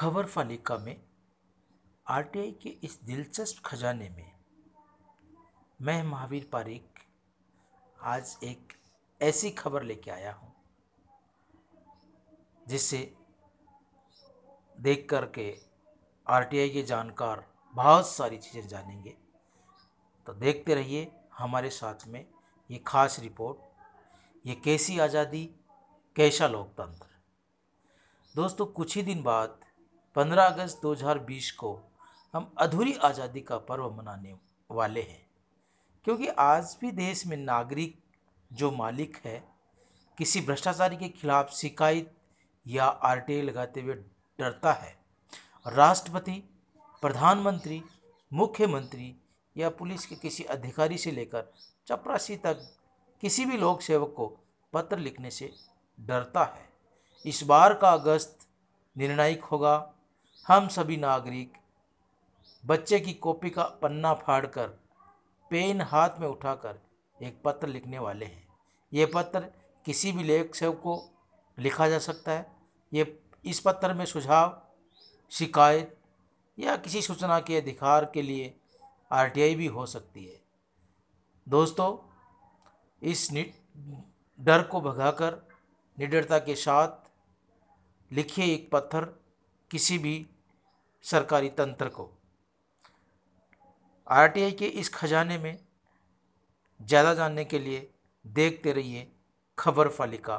खबर फालिका में आरटीआई के इस दिलचस्प खजाने में मैं, महावीर पारिक, आज एक ऐसी खबर लेके आया हूँ जिससे देख कर के आरटीआई के जानकार बहुत सारी चीज़ें जानेंगे। तो देखते रहिए हमारे साथ में ये खास रिपोर्ट, ये कैसी आज़ादी कैसा लोकतंत्र। दोस्तों, कुछ ही दिन बाद 15 अगस्त 2020 को हम अधूरी आज़ादी का पर्व मनाने वाले हैं। क्योंकि आज भी देश में नागरिक जो मालिक है, किसी भ्रष्टाचारी के खिलाफ शिकायत या आरटीआई लगाते हुए डरता है। राष्ट्रपति, प्रधानमंत्री, मुख्यमंत्री या पुलिस के किसी अधिकारी से लेकर चपरासी तक किसी भी लोक सेवक को पत्र लिखने से डरता है। इस बार का अगस्त निर्णायक होगा। हम सभी नागरिक बच्चे की कॉपी का पन्ना फाड़कर, पेन हाथ में उठाकर एक पत्र लिखने वाले हैं। ये पत्र किसी भी लेख सेवक को लिखा जा सकता है। ये, इस पत्र में सुझाव, शिकायत या किसी सूचना के अधिकार के लिए आरटीआई भी हो सकती है। दोस्तों, इस डर को भगाकर, निडरता के साथ लिखिए एक पत्थर। किसी भी सरकारी तंत्र को। आरटीआई के इस खजाने में ज़्यादा जानने के लिए देखते रहिए खबर फालिका